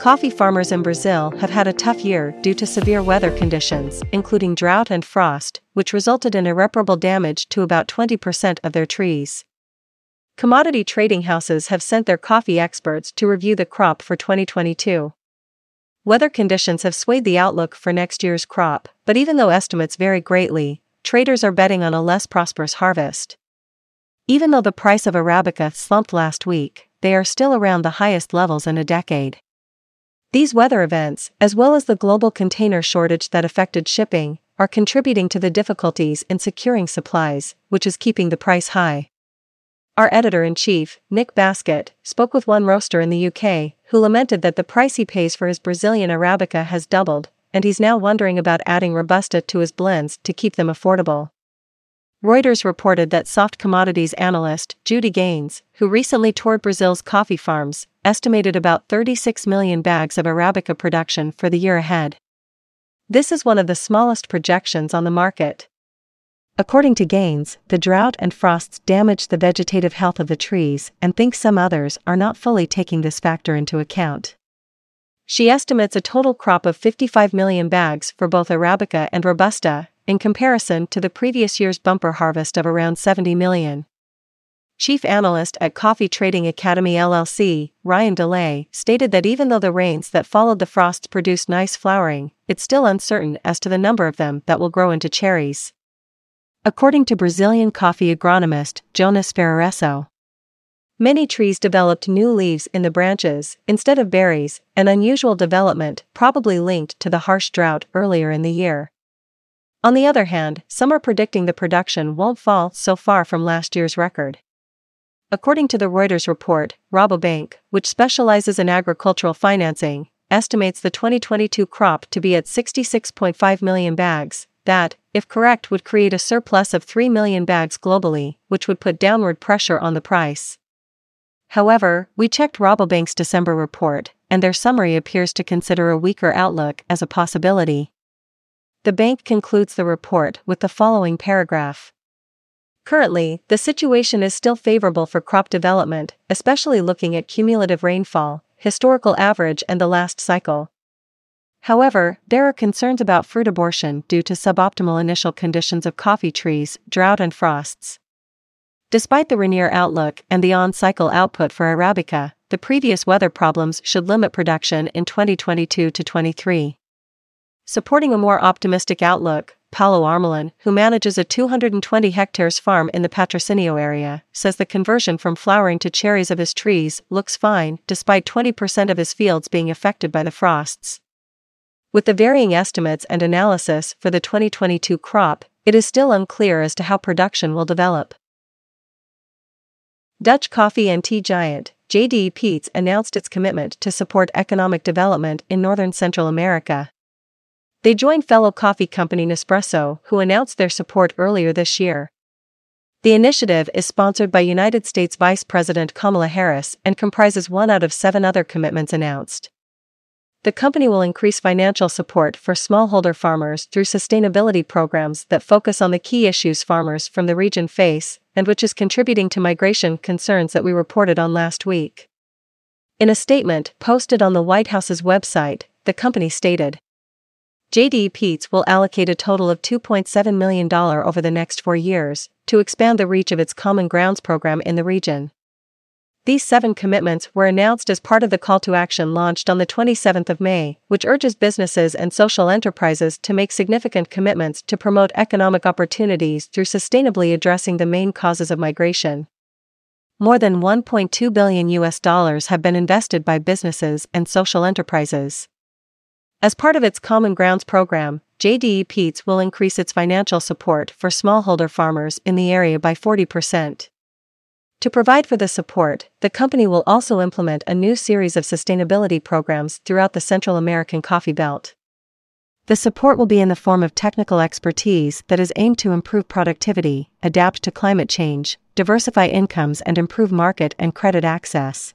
Coffee farmers in Brazil have had a tough year due to severe weather conditions, including drought and frost, which resulted in irreparable damage to about 20% of their trees. Commodity trading houses have sent their coffee experts to review the crop for 2022. Weather conditions have swayed the outlook for next year's crop, but even though estimates vary greatly, traders are betting on a less prosperous harvest. Even though the price of Arabica slumped last week, they are still around the highest levels in a decade. These weather events, as well as the global container shortage that affected shipping, are contributing to the difficulties in securing supplies, which is keeping the price high. Our editor in chief, Nick Baskett, spoke with one roaster in the UK who lamented that the price he pays for his Brazilian Arabica has doubled, and he's now wondering about adding Robusta to his blends to keep them affordable. Reuters reported that soft commodities analyst Judy Gaines, who recently toured Brazil's coffee farms, estimated about 36 million bags of Arabica production for the year ahead. This is one of the smallest projections on the market. According to Gaines, the drought and frosts damaged the vegetative health of the trees and thinks some others are not fully taking this factor into account. She estimates a total crop of 55 million bags for both Arabica and Robusta, in comparison to the previous year's bumper harvest of around 70 million. Chief analyst at Coffee Trading Academy LLC, Ryan DeLay, stated that even though the rains that followed the frosts produced nice flowering, it's still uncertain as to the number of them that will grow into cherries. According to Brazilian coffee agronomist Jonas Ferraresso, many trees developed new leaves in the branches instead of berries, an unusual development probably linked to the harsh drought earlier in the year. On the other hand, some are predicting the production won't fall so far from last year's record. According to the Reuters report, Rabobank, which specializes in agricultural financing, estimates the 2022 crop to be at 66.5 million bags, that, if correct, would create a surplus of 3 million bags globally, which would put downward pressure on the price. However, we checked Rabobank's December report, and their summary appears to consider a weaker outlook as a possibility. The bank concludes the report with the following paragraph. Currently, the situation is still favorable for crop development, especially looking at cumulative rainfall, historical average, and the last cycle. However, there are concerns about fruit abortion due to suboptimal initial conditions of coffee trees, drought, and frosts. Despite the Rainier outlook and the on cycle output for Arabica, the previous weather problems should limit production in 2022 to 23. Supporting a more optimistic outlook, Paulo Armelin, who manages a 220 hectares farm in the Patrocinio area, says the conversion from flowering to cherries of his trees looks fine despite 20% of his fields being affected by the frosts. With the varying estimates and analysis for the 2022 crop, it is still unclear as to how production will develop. Dutch coffee and tea giant, JDE Peet's announced its commitment to support economic development in northern Central America. They joined fellow coffee company Nespresso, who announced their support earlier this year. The initiative is sponsored by United States Vice President Kamala Harris and comprises one out of seven other commitments announced. The company will increase financial support for smallholder farmers through sustainability programs that focus on the key issues farmers from the region face, and which is contributing to migration concerns that we reported on last week. In a statement posted on the White House's website, the company stated JDE Peet's will allocate a total of $2.7 million over the next four years to expand the reach of its Common Grounds program in the region. These seven commitments were announced as part of the call to action launched on the 27th of May, which urges businesses and social enterprises to make significant commitments to promote economic opportunities through sustainably addressing the main causes of migration. More than 1.2 billion US dollars have been invested by businesses and social enterprises. As part of its Common Grounds program, JDE Peet's will increase its financial support for smallholder farmers in the area by 40%. To provide for the support, the company will also implement a new series of sustainability programs throughout the Central American coffee belt. The support will be in the form of technical expertise that is aimed to improve productivity, adapt to climate change, diversify incomes, and improve market and credit access.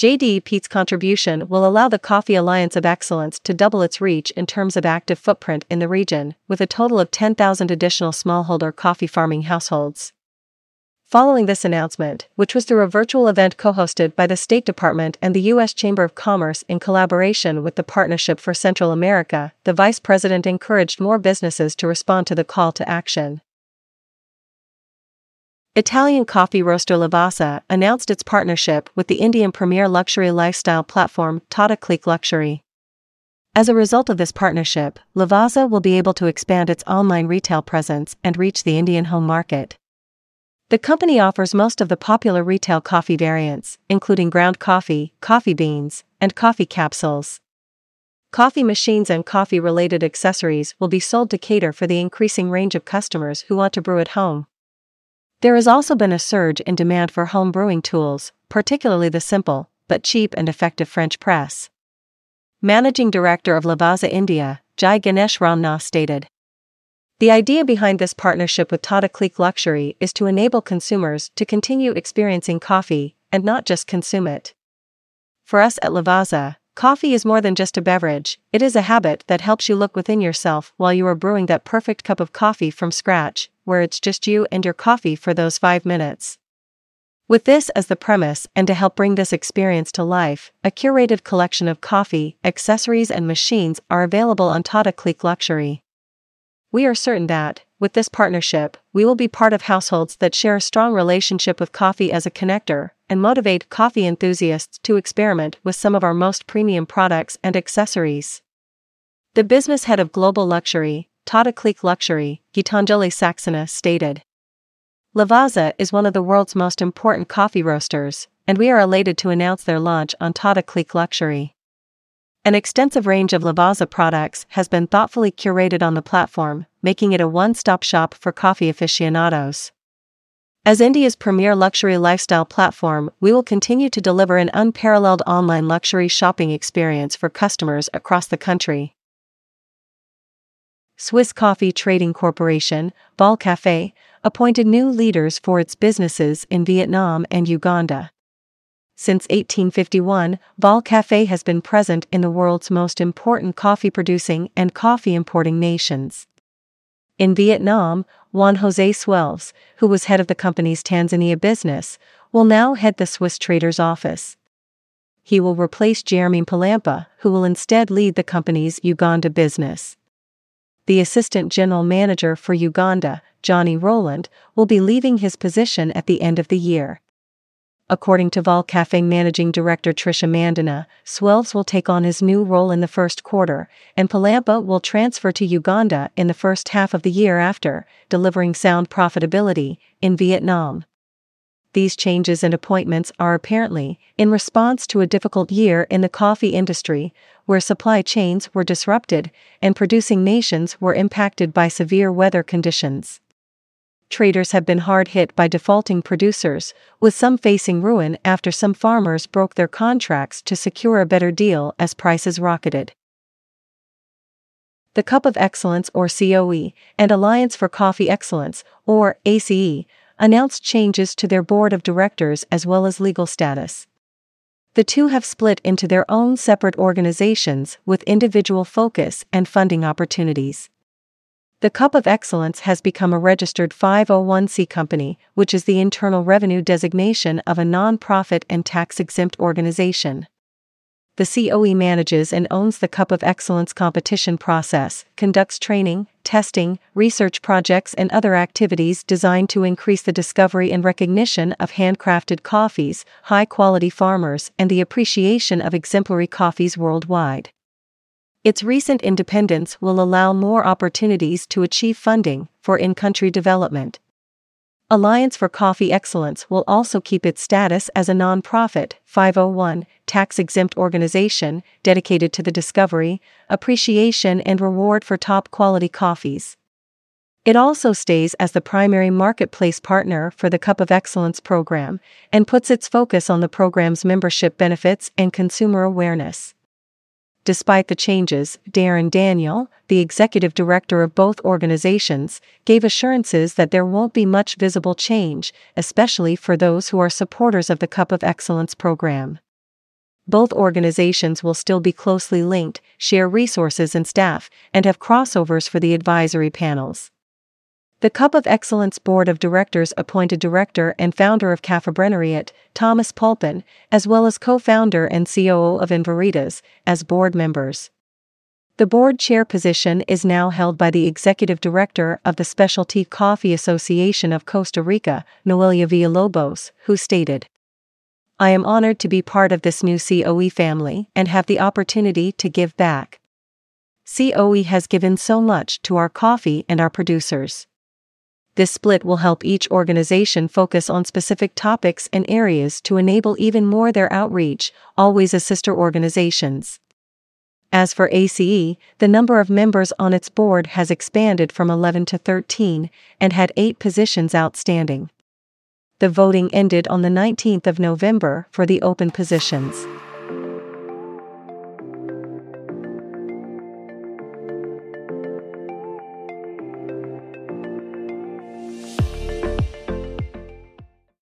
JDE Peet's contribution will allow the Coffee Alliance of Excellence to double its reach in terms of active footprint in the region, with a total of 10,000 additional smallholder coffee farming households. Following this announcement, which was through a virtual event co hosted by the State Department and the U.S. Chamber of Commerce in collaboration with the Partnership for Central America, the Vice President encouraged more businesses to respond to the call to action. Italian coffee roaster Lavazza announced its partnership with the Indian premier luxury lifestyle platform Tata CLiQ Luxury. As a result of this partnership, Lavazza will be able to expand its online retail presence and reach the Indian home market. The company offers most of the popular retail coffee variants, including ground coffee, coffee beans, and coffee capsules. Coffee machines and coffee related accessories will be sold to cater for the increasing range of customers who want to brew at home. There has also been a surge in demand for home brewing tools, particularly the simple, but cheap and effective French press. Managing Director of Lavazza India, Jai Ganesh Ramnath stated. The idea behind this partnership with Tata CLiQ Luxury is to enable consumers to continue experiencing coffee and not just consume it. For us at Lavazza, coffee is more than just a beverage, it is a habit that helps you look within yourself while you are brewing that perfect cup of coffee from scratch, where it's just you and your coffee for those five minutes. With this as the premise and to help bring this experience to life, a curated collection of coffee, accessories, and machines are available on Tata CLiQ Luxury. We are certain that, with this partnership, we will be part of households that share a strong relationship with coffee as a connector and motivate coffee enthusiasts to experiment with some of our most premium products and accessories. The business head of Global Luxury, Tata CLiQ Luxury, Gitanjali Saxena, stated Lavazza is one of the world's most important coffee roasters, and we are elated to announce their launch on Tata CLiQ Luxury. An extensive range of Lavazza products has been thoughtfully curated on the platform, making it a one stop shop for coffee aficionados. As India's premier luxury lifestyle platform, we will continue to deliver an unparalleled online luxury shopping experience for customers across the country. Swiss Coffee Trading Corporation, Volcafe, appointed new leaders for its businesses in Vietnam and Uganda. Since 1851, Volcafe has been present in the world's most important coffee producing and coffee importing nations. In Vietnam, Juan Jose Swelves, who was head of the company's Tanzania business, will now head the Swiss Trader's office. He will replace Jeremy Palampa, who will instead lead the company's Uganda business. The assistant general manager for Uganda, Johnny Rowland, will be leaving his position at the end of the year. According to Volcafe managing director Trishul Mandana, Swelves will take on his new role in the first quarter, and Palampa will transfer to Uganda in the first half of the year after, delivering sound profitability in Vietnam. These changes and appointments are apparently in response to a difficult year in the coffee industry, where supply chains were disrupted and producing nations were impacted by severe weather conditions traders have been hard hit by defaulting producers, with some facing ruin after some farmers broke their contracts to secure a better deal as prices rocketed. The Cup of Excellence or COE and Alliance for Coffee Excellence or ACE announced changes to their board of directors as well as legal status. The two have split into their own separate organizations with individual focus and funding opportunities. The Cup of Excellence has become a registered 501c company, which is the internal revenue designation of a non-profit and tax-exempt organization. The COE manages and owns the Cup of Excellence competition process, conducts training, testing, research projects, and other activities designed to increase the discovery and recognition of handcrafted coffees, high quality farmers, and the appreciation of exemplary coffees worldwide. Its recent independence will allow more opportunities to achieve funding for in country development. Alliance for Coffee Excellence will also keep its status as a nonprofit, 501, tax exempt organization dedicated to the discovery, appreciation, and reward for top quality coffees. It also stays as the primary marketplace partner for the Cup of Excellence program and puts its focus on the program's membership benefits and consumer awareness. Despite the changes, Darren Daniel, the executive director of both organizations, gave assurances that there won't be much visible change, especially for those who are supporters of the Cup of Excellence program. Both organizations will still be closely linked, share resources and staff, and have crossovers for the advisory panels. The Cup of Excellence Board of Directors appointed director and founder of Kaffeebrennerei, Thomas Pulpin, as well as co-founder and COO of Enveritas, as board members. The board chair position is now held by the executive director of the Specialty Coffee Association of Costa Rica, Noelia Villalobos, who stated, I am honored to be part of this new COE family and have the opportunity to give back. COE has given so much to our coffee and our producers. This split will help each organization focus on specific topics and areas to enable even more their outreach, always as sister organizations. As for ACE, the number of members on its board has expanded from 11 to 13 and had 8 positions outstanding. The voting ended on the 19th of November for the open positions.